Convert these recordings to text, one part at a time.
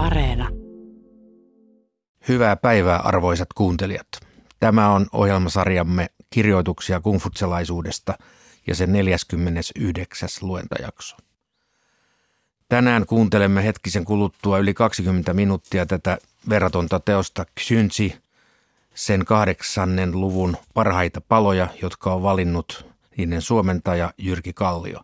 Areena. Hyvää päivää arvoisat kuuntelijat. Tämä on ohjelmasarjamme kirjoituksia kungfutselaisuudesta ja sen 49. luentajakso. Tänään kuuntelemme hetkisen kuluttua yli 20 minuuttia tätä verratonta teosta Xynsi, sen kahdeksannen luvun parhaita paloja, jotka on valinnut niiden suomentaja Jyrki Kallio.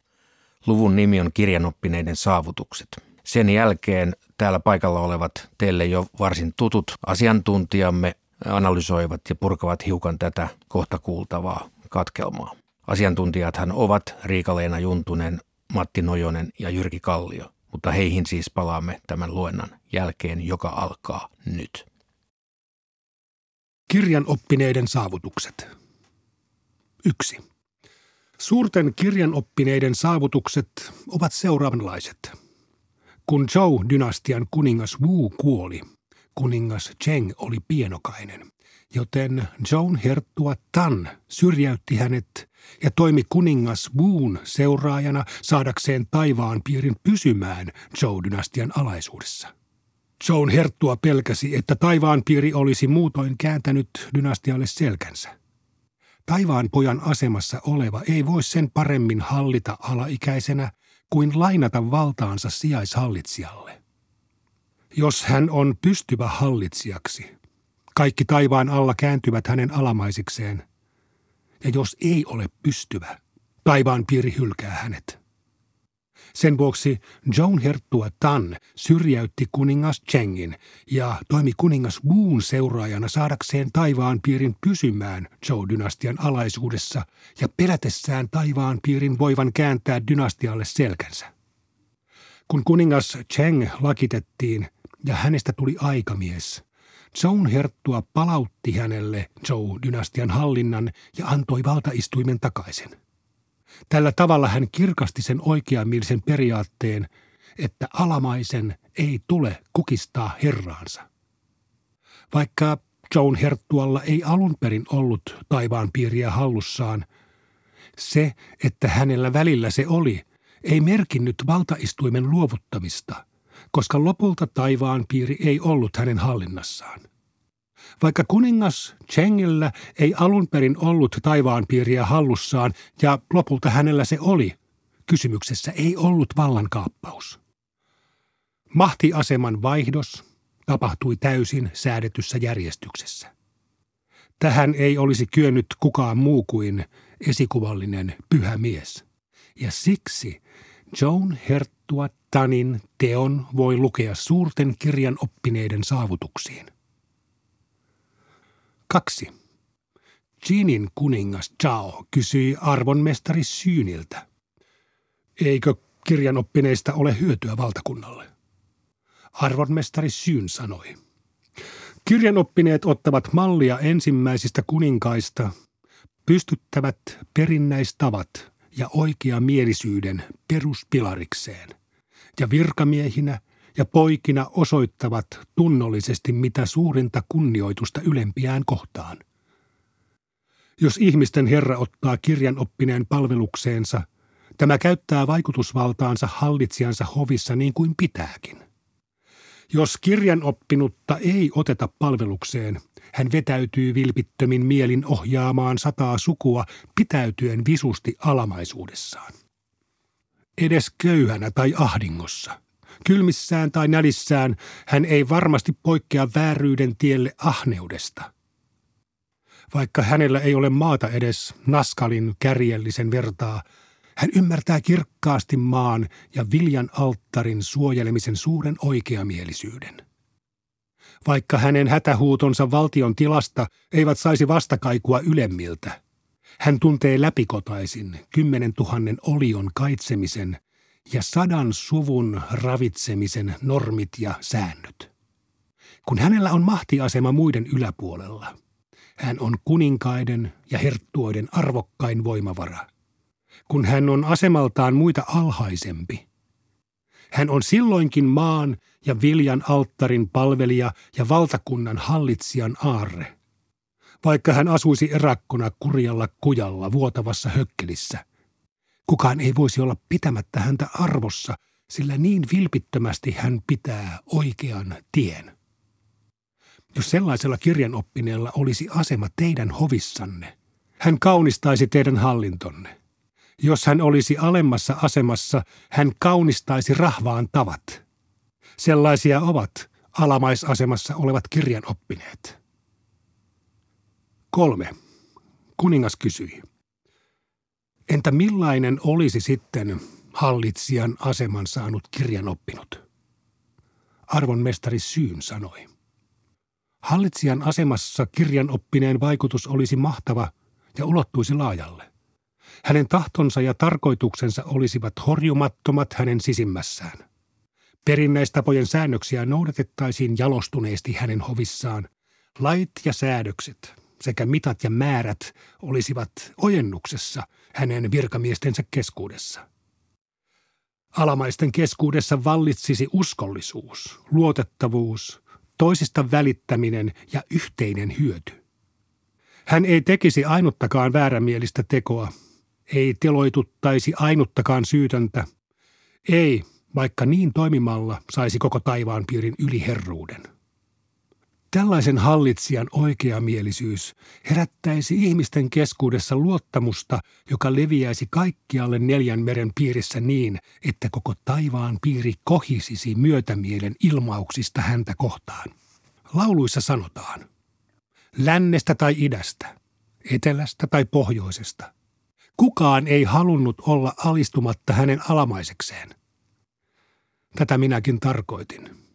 Luvun nimi on Kirjanoppineiden saavutukset. Sen jälkeen täällä paikalla olevat teille jo varsin tutut asiantuntijamme analysoivat ja purkavat hiukan tätä kohta kuultavaa katkelmaa. Asiantuntijathan ovat Riika-Leena Juntunen, Matti Nojonen ja Jyrki Kallio, mutta heihin siis palaamme tämän luennan jälkeen, joka alkaa nyt. Kirjan oppineiden saavutukset. 1. Suurten kirjanoppineiden saavutukset ovat seuraavanlaiset. Kun Zhou-dynastian kuningas Wu kuoli, kuningas Cheng oli pienokainen, joten Zhou herttua Tan syrjäytti hänet ja toimi kuningas Wuun seuraajana saadakseen taivaan piirin pysymään Zhou-dynastian alaisuudessa. Zhou herttua pelkäsi, että taivaan piiri olisi muutoin kääntänyt dynastialle selkänsä. Taivaan pojan asemassa oleva ei voi sen paremmin hallita alaikäisenä kuin lainata valtaansa sijaishallitsijalle. Jos hän on pystyvä hallitsijaksi, kaikki taivaan alla kääntyvät hänen alamaisikseen. Ja jos ei ole pystyvä, taivaan piiri hylkää hänet. Sen vuoksi Joan Herttua Tan syrjäytti kuningas Chengin ja toimi kuningas Wuun seuraajana saadakseen taivaan piirin pysymään Zhou-dynastian alaisuudessa ja pelätessään taivaan piirin voivan kääntää dynastialle selkänsä. Kun kuningas Cheng lakitettiin ja hänestä tuli aikamies, Zhou Herttua palautti hänelle Zhou-dynastian hallinnan ja antoi valtaistuimen takaisin – Tällä tavalla hän kirkasti sen oikeamielisen periaatteen, että alamaisen ei tule kukistaa herraansa. Vaikka Joan Herttualla ei alun perin ollut taivaan piiriä hallussaan, se, että hänellä välillä se oli, ei merkinnyt valtaistuimen luovuttamista, koska lopulta taivaan piiri ei ollut hänen hallinnassaan. Vaikka kuningas Chengillä ei alun perin ollut taivaan piiriä hallussaan ja lopulta hänellä se oli, kysymyksessä ei ollut vallankaappaus. Mahtiaseman vaihdos tapahtui täysin säädetyssä järjestyksessä. Tähän ei olisi kyennyt kukaan muu kuin esikuvallinen pyhä mies. Ja siksi Joan Herttua Tanin teon voi lukea suurten kirjan oppineiden saavutuksiin. Kaksi. Jinin kuningas Chao kysyi arvonmestari Syyniltä. Eikö kirjanoppineista ole hyötyä valtakunnalle? Arvonmestari Syyn sanoi. Kirjanoppineet ottavat mallia ensimmäisistä kuninkaista, pystyttävät perinnäistavat ja oikeamielisyyden peruspilarikseen, ja virkamiehinä ja poikina osoittavat tunnollisesti mitä suurinta kunnioitusta ylempiään kohtaan. Jos ihmisten Herra ottaa kirjan oppineen palvelukseensa, tämä käyttää vaikutusvaltaansa hallitsijansa hovissa niin kuin pitääkin. Jos kirjan oppinutta ei oteta palvelukseen, hän vetäytyy vilpittömin mielin ohjaamaan sataa sukua pitäytyen visusti alamaisuudessaan. Edes köyhänä tai ahdingossa – Kylmissään tai nälissään hän ei varmasti poikkea vääryyden tielle ahneudesta. Vaikka hänellä ei ole maata edes naskalin kärjellisen vertaa, hän ymmärtää kirkkaasti maan ja viljan alttarin suojelemisen suuren oikeamielisyyden. Vaikka hänen hätähuutonsa valtion tilasta eivät saisi vastakaikua ylemmiltä, hän tuntee läpikotaisin kymmenen tuhannen olion kaitsemisen ja sadan suvun ravitsemisen normit ja säännöt. Kun hänellä on mahtiasema muiden yläpuolella, hän on kuninkaiden ja herttuoiden arvokkain voimavara. Kun hän on asemaltaan muita alhaisempi, hän on silloinkin maan ja viljan alttarin palvelija ja valtakunnan hallitsijan aarre. Vaikka hän asuisi erakkona kurjalla kujalla vuotavassa hökkelissä – Kukaan ei voisi olla pitämättä häntä arvossa, sillä niin vilpittömästi hän pitää oikean tien. Jos sellaisella kirjanoppineella olisi asema teidän hovissanne, hän kaunistaisi teidän hallintonne. Jos hän olisi alemmassa asemassa, hän kaunistaisi rahvaan tavat. Sellaisia ovat alamaisasemassa olevat kirjanoppineet. Kolme. Kuningas kysyi. Entä millainen olisi sitten hallitsijan aseman saanut kirjanoppinut? Arvon mestari Syyn sanoi. Hallitsijan asemassa kirjanoppineen vaikutus olisi mahtava ja ulottuisi laajalle. Hänen tahtonsa ja tarkoituksensa olisivat horjumattomat hänen sisimmässään. Perinnäistapojen säännöksiä noudatettaisiin jalostuneesti hänen hovissaan. Lait ja säädökset sekä mitat ja määrät olisivat ojennuksessa hänen virkamiestensä keskuudessa. Alamaisten keskuudessa vallitsisi uskollisuus, luotettavuus, toisista välittäminen ja yhteinen hyöty. Hän ei tekisi ainuttakaan väärämielistä tekoa, ei teloituttaisi ainuttakaan syytöntä, ei, vaikka niin toimimalla saisi koko taivaan piirin yliherruuden. Tällaisen hallitsijan oikeamielisyys herättäisi ihmisten keskuudessa luottamusta, joka leviäisi kaikkialle neljän meren piirissä niin, että koko taivaan piiri kohisisi myötämielen ilmauksista häntä kohtaan. Lauluissa sanotaan, lännestä tai idästä, etelästä tai pohjoisesta. Kukaan ei halunnut olla alistumatta hänen alamaisekseen. Tätä minäkin tarkoitin.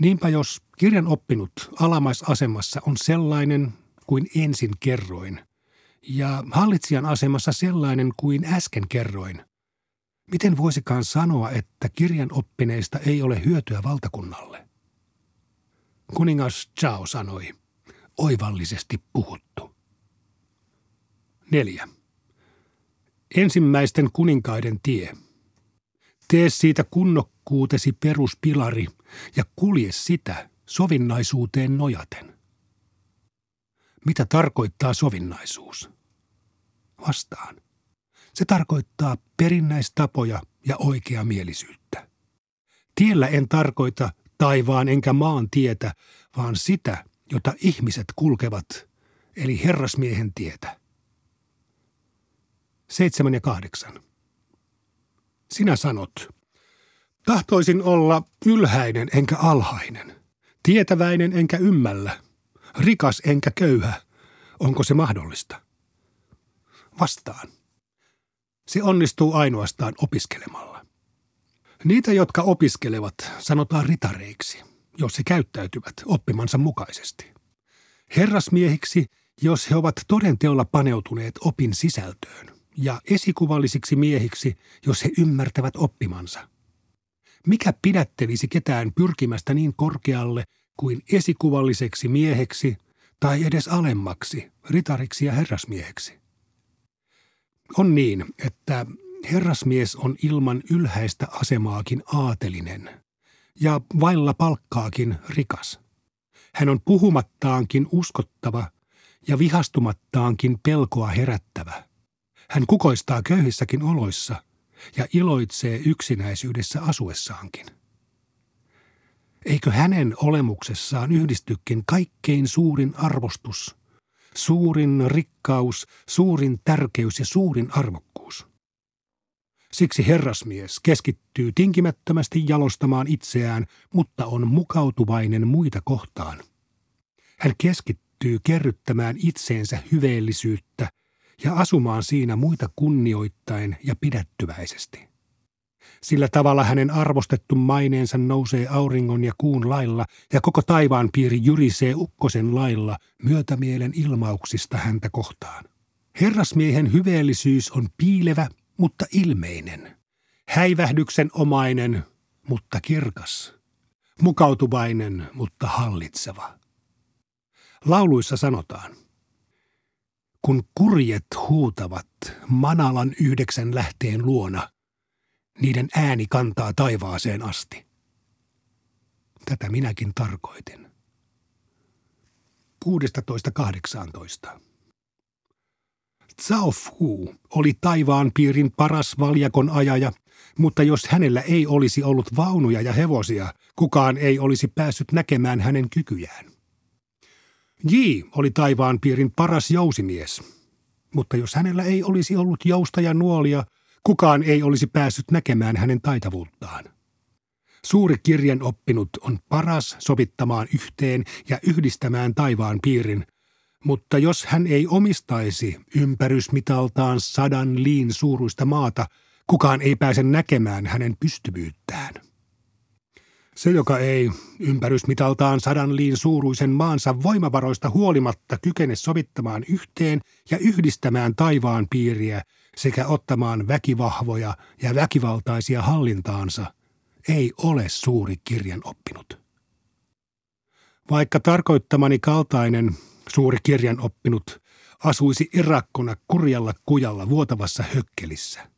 Niinpä jos kirjan oppinut alamaisasemassa on sellainen kuin ensin kerroin, ja hallitsijan asemassa sellainen kuin äsken kerroin, miten voisikaan sanoa, että kirjan oppineista ei ole hyötyä valtakunnalle? Kuningas Chao sanoi, oivallisesti puhuttu. Neljä. Ensimmäisten kuninkaiden tie. Tee siitä kunnokkuutesi peruspilari ja kulje sitä sovinnaisuuteen nojaten. Mitä tarkoittaa sovinnaisuus? Vastaan. Se tarkoittaa perinnäistapoja ja oikeamielisyyttä. Tiellä en tarkoita taivaan enkä maan tietä, vaan sitä, jota ihmiset kulkevat, eli herrasmiehen tietä. Seitsemän ja kahdeksan. Sinä sanot, tahtoisin olla ylhäinen enkä alhainen, tietäväinen enkä ymmällä, rikas enkä köyhä. Onko se mahdollista? Vastaan. Se onnistuu ainoastaan opiskelemalla. Niitä, jotka opiskelevat, sanotaan ritareiksi, jos he käyttäytyvät oppimansa mukaisesti. Herrasmiehiksi, jos he ovat todenteolla paneutuneet opin sisältöön – ja esikuvallisiksi miehiksi, jos he ymmärtävät oppimansa. Mikä pidättelisi ketään pyrkimästä niin korkealle kuin esikuvalliseksi mieheksi tai edes alemmaksi, ritariksi ja herrasmieheksi? On niin, että herrasmies on ilman ylhäistä asemaakin aatelinen ja vailla palkkaakin rikas. Hän on puhumattaankin uskottava ja vihastumattaankin pelkoa herättävä – hän kukoistaa köyhissäkin oloissa ja iloitsee yksinäisyydessä asuessaankin. Eikö hänen olemuksessaan yhdistykin kaikkein suurin arvostus, suurin rikkaus, suurin tärkeys ja suurin arvokkuus? Siksi herrasmies keskittyy tinkimättömästi jalostamaan itseään, mutta on mukautuvainen muita kohtaan. Hän keskittyy kerryttämään itseensä hyveellisyyttä ja asumaan siinä muita kunnioittain ja pidättyväisesti. Sillä tavalla hänen arvostettu maineensa nousee auringon ja kuun lailla ja koko taivaan piiri jyrisee ukkosen lailla myötämielen ilmauksista häntä kohtaan. Herrasmiehen hyveellisyys on piilevä, mutta ilmeinen. Häivähdyksen omainen, mutta kirkas. Mukautuvainen, mutta hallitseva. Lauluissa sanotaan – kun kurjet huutavat Manalan yhdeksän lähteen luona, niiden ääni kantaa taivaaseen asti. Tätä minäkin tarkoitin. 16.18. Zhao Fu oli taivaan piirin paras valjakon ajaja Mutta jos hänellä ei olisi ollut vaunuja ja hevosia, kukaan ei olisi päässyt näkemään hänen kykyjään. J oli taivaan piirin paras jousimies, mutta jos hänellä ei olisi ollut jousta ja nuolia, kukaan ei olisi päässyt näkemään hänen taitavuuttaan. Suuri kirjan oppinut on paras sovittamaan yhteen ja yhdistämään taivaan piirin, mutta jos hän ei omistaisi ympärysmitaltaan sadan liin suuruista maata, kukaan ei pääse näkemään hänen pystyvyyttään. Se, joka ei ympärysmitaltaan sadan liin suuruisen maansa voimavaroista huolimatta kykene sovittamaan yhteen ja yhdistämään taivaan piiriä sekä ottamaan väkivahvoja ja väkivaltaisia hallintaansa, ei ole suuri kirjan oppinut. Vaikka tarkoittamani kaltainen suuri kirjan oppinut asuisi irakkona kurjalla kujalla vuotavassa hökkelissä,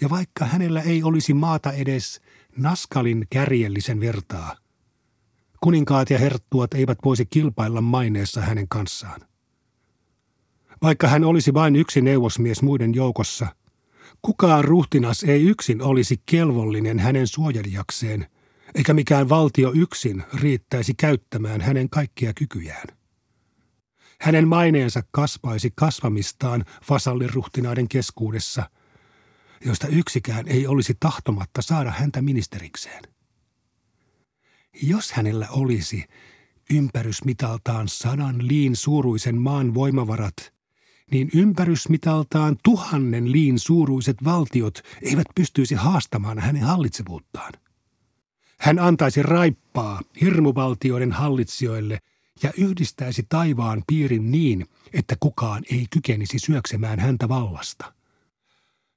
ja vaikka hänellä ei olisi maata edes Naskalin kärjellisen vertaa, kuninkaat ja herttuat eivät voisi kilpailla maineessa hänen kanssaan. Vaikka hän olisi vain yksi neuvosmies muiden joukossa, kukaan ruhtinas ei yksin olisi kelvollinen hänen suojelijakseen, eikä mikään valtio yksin riittäisi käyttämään hänen kaikkia kykyjään. Hänen maineensa kasvaisi kasvamistaan vasalliruhtinaiden keskuudessa, joista yksikään ei olisi tahtomatta saada häntä ministerikseen. Jos hänellä olisi ympärysmitaltaan sadan liin suuruisen maan voimavarat, niin ympärysmitaltaan tuhannen liin suuruiset valtiot eivät pystyisi haastamaan hänen hallitsevuuttaan. Hän antaisi raippaa hirmuvaltioiden hallitsijoille ja yhdistäisi taivaan piirin niin, että kukaan ei kykenisi syöksemään häntä vallasta.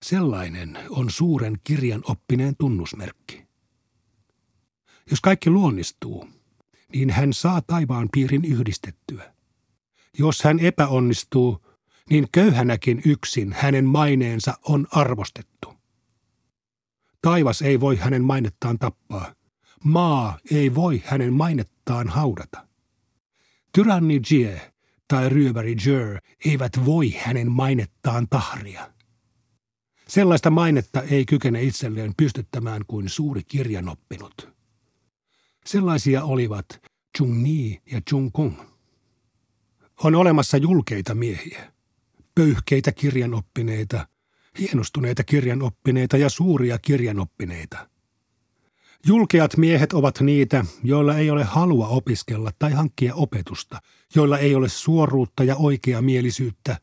Sellainen on suuren kirjan oppineen tunnusmerkki. Jos kaikki luonnistuu, niin hän saa taivaan piirin yhdistettyä. Jos hän epäonnistuu, niin köyhänäkin yksin hänen maineensa on arvostettu. Taivas ei voi hänen mainettaan tappaa. Maa ei voi hänen mainettaan haudata. Tyranni Jie tai ryöväri Jör eivät voi hänen mainettaan tahria. Sellaista mainetta ei kykene itselleen pystyttämään kuin suuri kirjanoppinut. Sellaisia olivat Chung Ni ja Chung Kung. On olemassa julkeita miehiä, pöyhkeitä kirjanoppineita, hienostuneita kirjanoppineita ja suuria kirjanoppineita. Julkeat miehet ovat niitä, joilla ei ole halua opiskella tai hankkia opetusta, joilla ei ole suoruutta ja oikeamielisyyttä,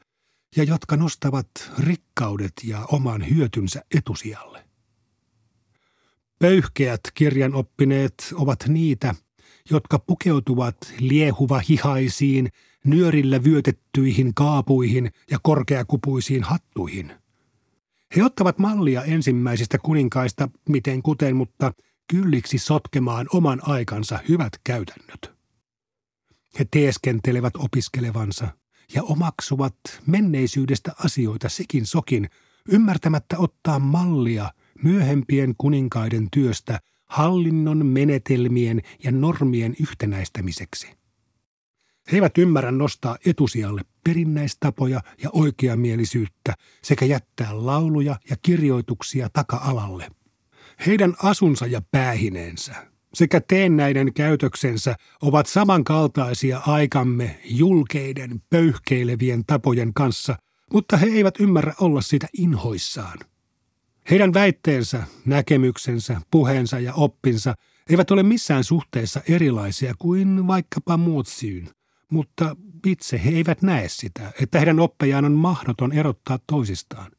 ja jotka nostavat rikkaudet ja oman hyötynsä etusijalle. Pöyhkeät kirjanoppineet ovat niitä, jotka pukeutuvat liehuva hihaisiin, nyörillä vyötettyihin kaapuihin ja korkeakupuisiin hattuihin. He ottavat mallia ensimmäisistä kuninkaista miten kuten, mutta kylliksi sotkemaan oman aikansa hyvät käytännöt. He teeskentelevät opiskelevansa ja omaksuvat menneisyydestä asioita sekin sokin, ymmärtämättä ottaa mallia myöhempien kuninkaiden työstä hallinnon menetelmien ja normien yhtenäistämiseksi. He eivät ymmärrä nostaa etusijalle perinnäistapoja ja oikeamielisyyttä sekä jättää lauluja ja kirjoituksia taka-alalle. Heidän asunsa ja päähineensä sekä teennäiden käytöksensä ovat samankaltaisia aikamme julkeiden, pöyhkeilevien tapojen kanssa, mutta he eivät ymmärrä olla sitä inhoissaan. Heidän väitteensä, näkemyksensä, puheensa ja oppinsa eivät ole missään suhteessa erilaisia kuin vaikkapa muut syyn – mutta itse he eivät näe sitä, että heidän oppejaan on mahdoton erottaa toisistaan.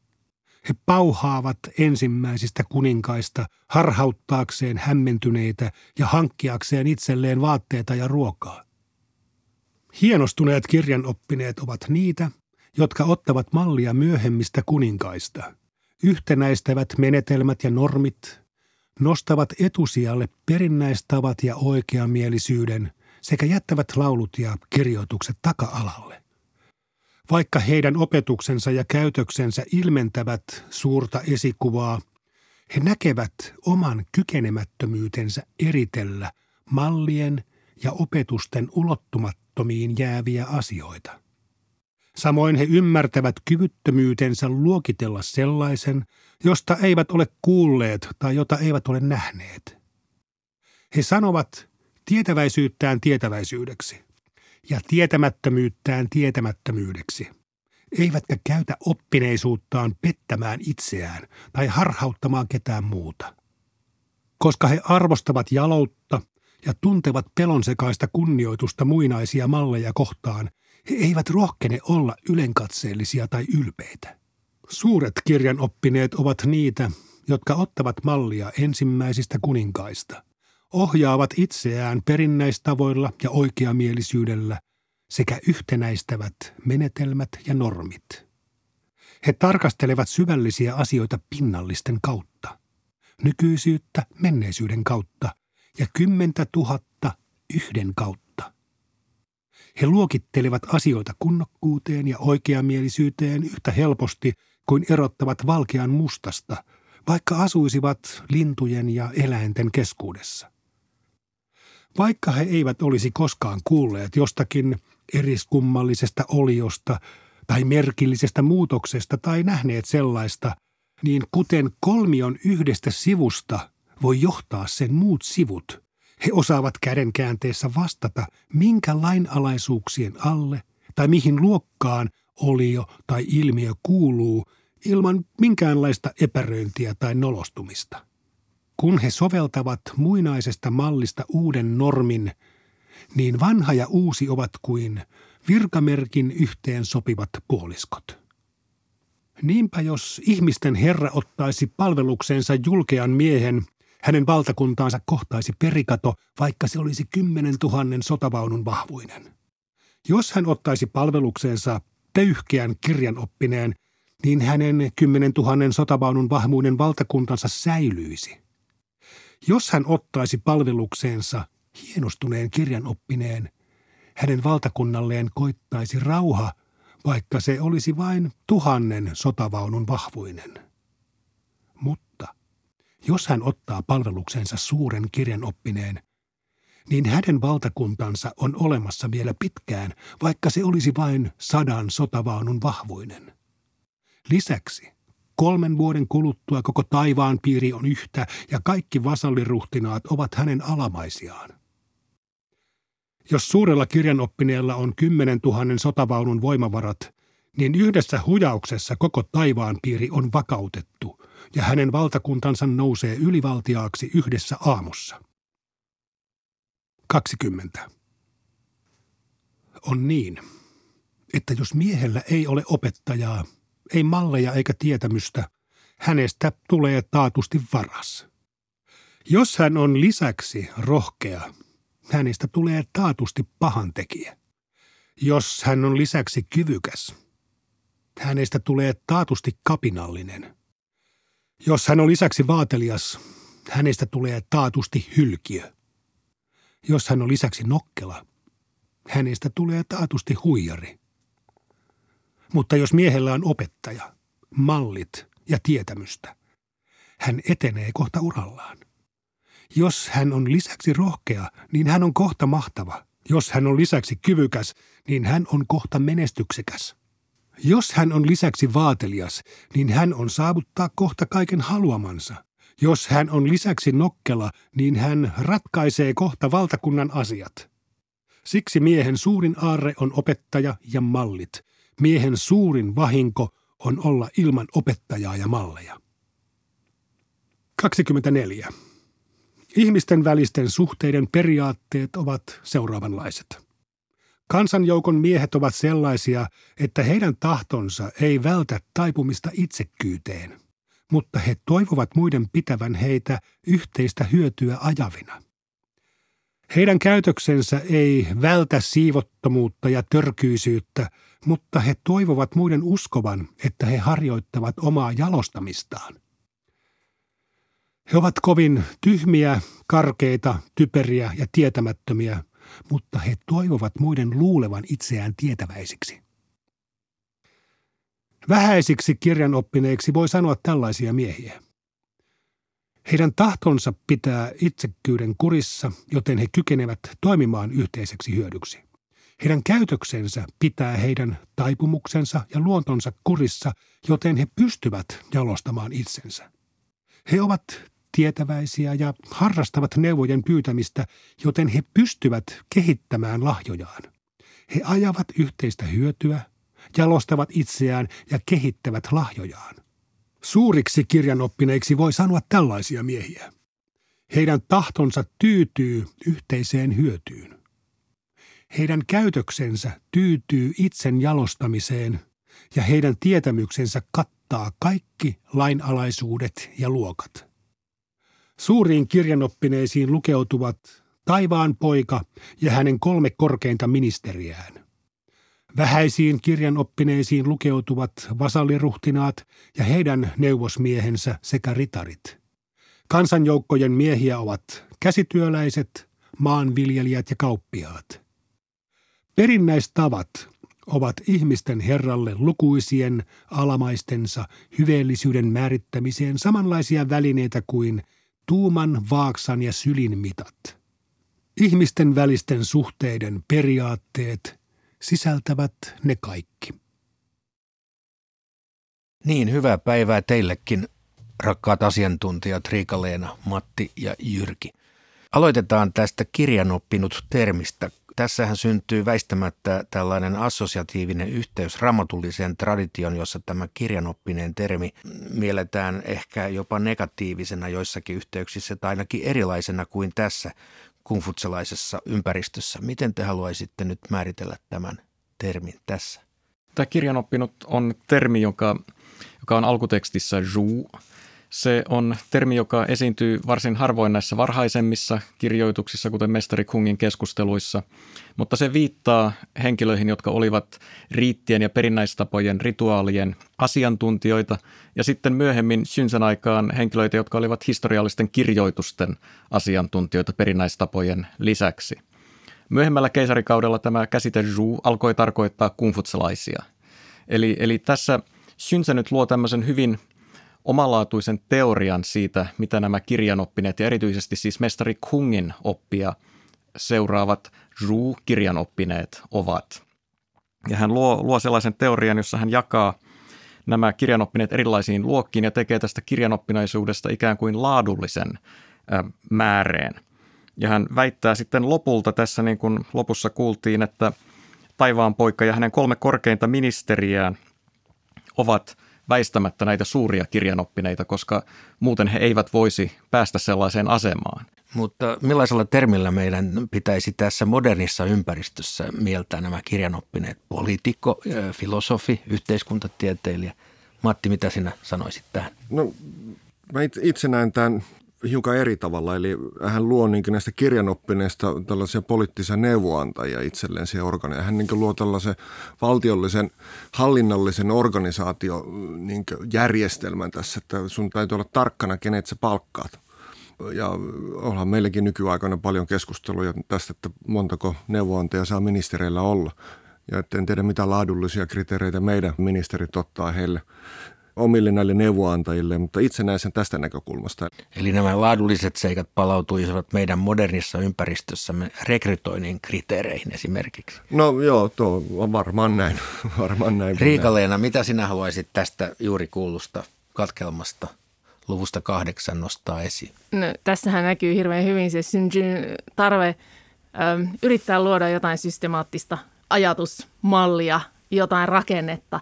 He pauhaavat ensimmäisistä kuninkaista harhauttaakseen hämmentyneitä ja hankkiakseen itselleen vaatteita ja ruokaa. Hienostuneet kirjanoppineet ovat niitä, jotka ottavat mallia myöhemmistä kuninkaista, yhtenäistävät menetelmät ja normit, nostavat etusijalle perinnäistavat ja oikeamielisyyden sekä jättävät laulut ja kirjoitukset taka-alalle. Vaikka heidän opetuksensa ja käytöksensä ilmentävät suurta esikuvaa, he näkevät oman kykenemättömyytensä eritellä mallien ja opetusten ulottumattomiin jääviä asioita. Samoin he ymmärtävät kyvyttömyytensä luokitella sellaisen, josta eivät ole kuulleet tai jota eivät ole nähneet. He sanovat tietäväisyyttään tietäväisyydeksi ja tietämättömyyttään tietämättömyydeksi, eivätkä käytä oppineisuuttaan pettämään itseään tai harhauttamaan ketään muuta. Koska he arvostavat jaloutta ja tuntevat pelonsekaista kunnioitusta muinaisia malleja kohtaan, he eivät rohkene olla ylenkatseellisia tai ylpeitä. Suuret kirjanoppineet ovat niitä, jotka ottavat mallia ensimmäisistä kuninkaista, ohjaavat itseään perinnäistavoilla ja oikeamielisyydellä sekä yhtenäistävät menetelmät ja normit. He tarkastelevat syvällisiä asioita pinnallisten kautta, nykyisyyttä menneisyyden kautta ja kymmentä tuhatta yhden kautta. He luokittelevat asioita kunnokkuuteen ja oikeamielisyyteen yhtä helposti kuin erottavat valkean mustasta, vaikka asuisivat lintujen ja eläinten keskuudessa. Vaikka he eivät olisi koskaan kuulleet jostakin eriskummallisesta oliosta tai merkillisestä muutoksesta tai nähneet sellaista, niin kuten kolmion yhdestä sivusta voi johtaa sen muut sivut, he osaavat kädenkäänteessä vastata, minkä lainalaisuuksien alle tai mihin luokkaan olio tai ilmiö kuuluu ilman minkäänlaista epäröintiä tai nolostumista. Kun he soveltavat muinaisesta mallista uuden normin, niin vanha ja uusi ovat kuin virkamerkin yhteen sopivat puoliskot. Niinpä jos ihmisten Herra ottaisi palvelukseensa julkean miehen, hänen valtakuntaansa kohtaisi perikato, vaikka se olisi kymmenen tuhannen sotavaunun vahvuinen. Jos hän ottaisi palvelukseensa pöyhkeän kirjanoppineen, niin hänen kymmenen tuhannen sotavaunun vahvuinen valtakuntansa säilyisi. Jos hän ottaisi palvelukseensa hienostuneen kirjanoppineen, hänen valtakunnalleen koittaisi rauha, vaikka se olisi vain tuhannen sotavaunun vahvuinen. Mutta jos hän ottaa palveluksensa suuren kirjanoppineen, niin hänen valtakuntansa on olemassa vielä pitkään, vaikka se olisi vain sadan sotavaunun vahvuinen. Lisäksi kolmen vuoden kuluttua koko taivaan piiri on yhtä ja kaikki vasalliruhtinaat ovat hänen alamaisiaan. Jos suurella kirjanoppineella on kymmenen tuhannen sotavaunun voimavarat, niin yhdessä hujauksessa koko taivaan piiri on vakautettu ja hänen valtakuntansa nousee ylivaltiaaksi yhdessä aamussa. 20. On niin, että jos miehellä ei ole opettajaa, ei malleja eikä tietämystä, hänestä tulee taatusti varas. Jos hän on lisäksi rohkea, hänestä tulee taatusti pahantekijä. Jos hän on lisäksi kyvykäs, hänestä tulee taatusti kapinallinen. Jos hän on lisäksi vaatelias, hänestä tulee taatusti hylkiö. Jos hän on lisäksi nokkela, hänestä tulee taatusti huijari. Mutta jos miehellä on opettaja, mallit ja tietämystä, hän etenee kohta urallaan. Jos hän on lisäksi rohkea, niin hän on kohta mahtava. Jos hän on lisäksi kyvykäs, niin hän on kohta menestyksekäs. Jos hän on lisäksi vaatelias, niin hän on saavuttaa kohta kaiken haluamansa. Jos hän on lisäksi nokkela, niin hän ratkaisee kohta valtakunnan asiat. Siksi miehen suurin aarre on opettaja ja mallit. Miehen suurin vahinko on olla ilman opettajaa ja malleja. 24. Ihmisten välisten suhteiden periaatteet ovat seuraavanlaiset. Kansanjoukon miehet ovat sellaisia, että heidän tahtonsa ei vältä taipumista itsekkyyteen, mutta he toivovat muiden pitävän heitä yhteistä hyötyä ajavina. Heidän käytöksensä ei vältä siivottomuutta ja törkyisyyttä, mutta he toivovat muiden uskovan, että he harjoittavat omaa jalostamistaan. He ovat kovin tyhmiä, karkeita, typeriä ja tietämättömiä, mutta he toivovat muiden luulevan itseään tietäväisiksi. Vähäisiksi kirjanoppineiksi voi sanoa tällaisia miehiä. Heidän tahtonsa pitää itsekkyyden kurissa, joten he kykenevät toimimaan yhteiseksi hyödyksi. Heidän käytöksensä pitää heidän taipumuksensa ja luontonsa kurissa, joten he pystyvät jalostamaan itsensä. He ovat tietäväisiä ja harrastavat neuvojen pyytämistä, joten he pystyvät kehittämään lahjojaan. He ajavat yhteistä hyötyä, jalostavat itseään ja kehittävät lahjojaan. Suuriksi kirjanoppineiksi voi sanoa tällaisia miehiä. Heidän tahtonsa tyytyy yhteiseen hyötyyn. Heidän käytöksensä tyytyy itsen jalostamiseen ja heidän tietämyksensä kattaa kaikki lainalaisuudet ja luokat. Suuriin kirjanoppineisiin lukeutuvat taivaan poika ja hänen kolme korkeinta ministeriään. Vähäisiin kirjanoppineisiin lukeutuvat vasalliruhtinaat ja heidän neuvosmiehensä sekä ritarit. Kansanjoukkojen miehiä ovat käsityöläiset, maanviljelijät ja kauppiaat. Perinnäistavat ovat ihmisten herralle lukuisien alamaistensa hyveellisyyden määrittämiseen samanlaisia välineitä kuin tuuman, vaaksan ja sylin mitat. Ihmisten välisten suhteiden periaatteet sisältävät ne kaikki. Niin, hyvää päivää teillekin, rakkaat asiantuntijat Riika-Leena, Matti ja Jyrki. Aloitetaan tästä kirjanoppinut termistä. Tässähän syntyy väistämättä tällainen assosiatiivinen yhteys ramatulliseen tradition, jossa tämä kirjanoppineen termi mielletään ehkä jopa negatiivisena joissakin yhteyksissä tai ainakin erilaisena kuin tässä kungfutselaisessa ympäristössä. Miten te haluaisitte nyt määritellä tämän termin tässä? Tämä kirjanoppinut on termi, joka, joka on alkutekstissä juu, se on termi, joka esiintyy varsin harvoin näissä varhaisemmissa kirjoituksissa, kuten Mestari Kungin keskusteluissa, mutta se viittaa henkilöihin, jotka olivat riittien ja perinnäistapojen rituaalien asiantuntijoita, ja sitten myöhemmin synsän aikaan henkilöitä, jotka olivat historiallisten kirjoitusten asiantuntijoita perinnäistapojen lisäksi. Myöhemmällä keisarikaudella tämä käsite zhu alkoi tarkoittaa kungfutsalaisia. Eli, eli tässä Synsä nyt luo tämmöisen hyvin – omalaatuisen teorian siitä, mitä nämä kirjanoppineet ja erityisesti siis mestari Kungin oppia seuraavat Zhu-kirjanoppineet ovat. Ja hän luo, luo sellaisen teorian, jossa hän jakaa nämä kirjanoppineet erilaisiin luokkiin ja tekee tästä kirjanoppinaisuudesta ikään kuin laadullisen ä, määreen. Ja hän väittää sitten lopulta tässä, niin kuin lopussa kuultiin, että taivaan poika ja hänen kolme korkeinta ministeriään ovat – väistämättä näitä suuria kirjanoppineita, koska muuten he eivät voisi päästä sellaiseen asemaan. Mutta millaisella termillä meidän pitäisi tässä modernissa ympäristössä mieltää nämä kirjanoppineet? Poliitikko, filosofi, yhteiskuntatieteilijä. Matti, mitä sinä sanoisit tähän? No, mä itse näen tämän hiukan eri tavalla. Eli hän luo niin näistä kirjanoppineista tällaisia poliittisia neuvoantajia itselleen siihen organiin. Hän niin luo tällaisen valtiollisen hallinnollisen organisaatio niin järjestelmän tässä, että sun täytyy olla tarkkana, kenet sä palkkaat. Ja onhan meilläkin nykyaikana paljon keskusteluja tästä, että montako neuvoantajaa saa ministereillä olla. Ja en tiedä, mitä laadullisia kriteereitä meidän ministerit ottaa heille omille näille neuvoantajille, mutta itse näen sen tästä näkökulmasta. Eli nämä laadulliset seikat palautuisivat meidän modernissa ympäristössämme rekrytoinnin kriteereihin esimerkiksi. No joo, tuo on varmaan näin. varmaan näin Riika-Leena, mitä sinä haluaisit tästä juuri kuulusta katkelmasta luvusta kahdeksan nostaa esiin? No, tässähän näkyy hirveän hyvin se tarve ö, yrittää luoda jotain systemaattista ajatusmallia, jotain rakennetta,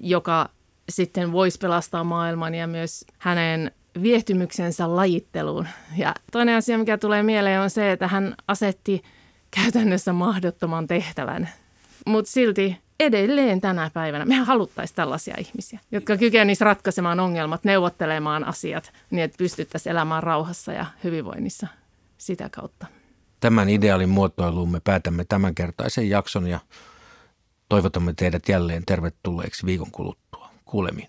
joka sitten voisi pelastaa maailman ja myös hänen viehtymyksensä lajitteluun. Ja toinen asia, mikä tulee mieleen, on se, että hän asetti käytännössä mahdottoman tehtävän. Mutta silti edelleen tänä päivänä me haluttaisiin tällaisia ihmisiä, jotka kykenisivät ratkaisemaan ongelmat, neuvottelemaan asiat niin, että pystyttäisiin elämään rauhassa ja hyvinvoinnissa sitä kautta. Tämän ideaalin muotoiluun me päätämme tämänkertaisen jakson ja toivotamme teidät jälleen tervetulleeksi viikon kuluttua. Kuulemiin.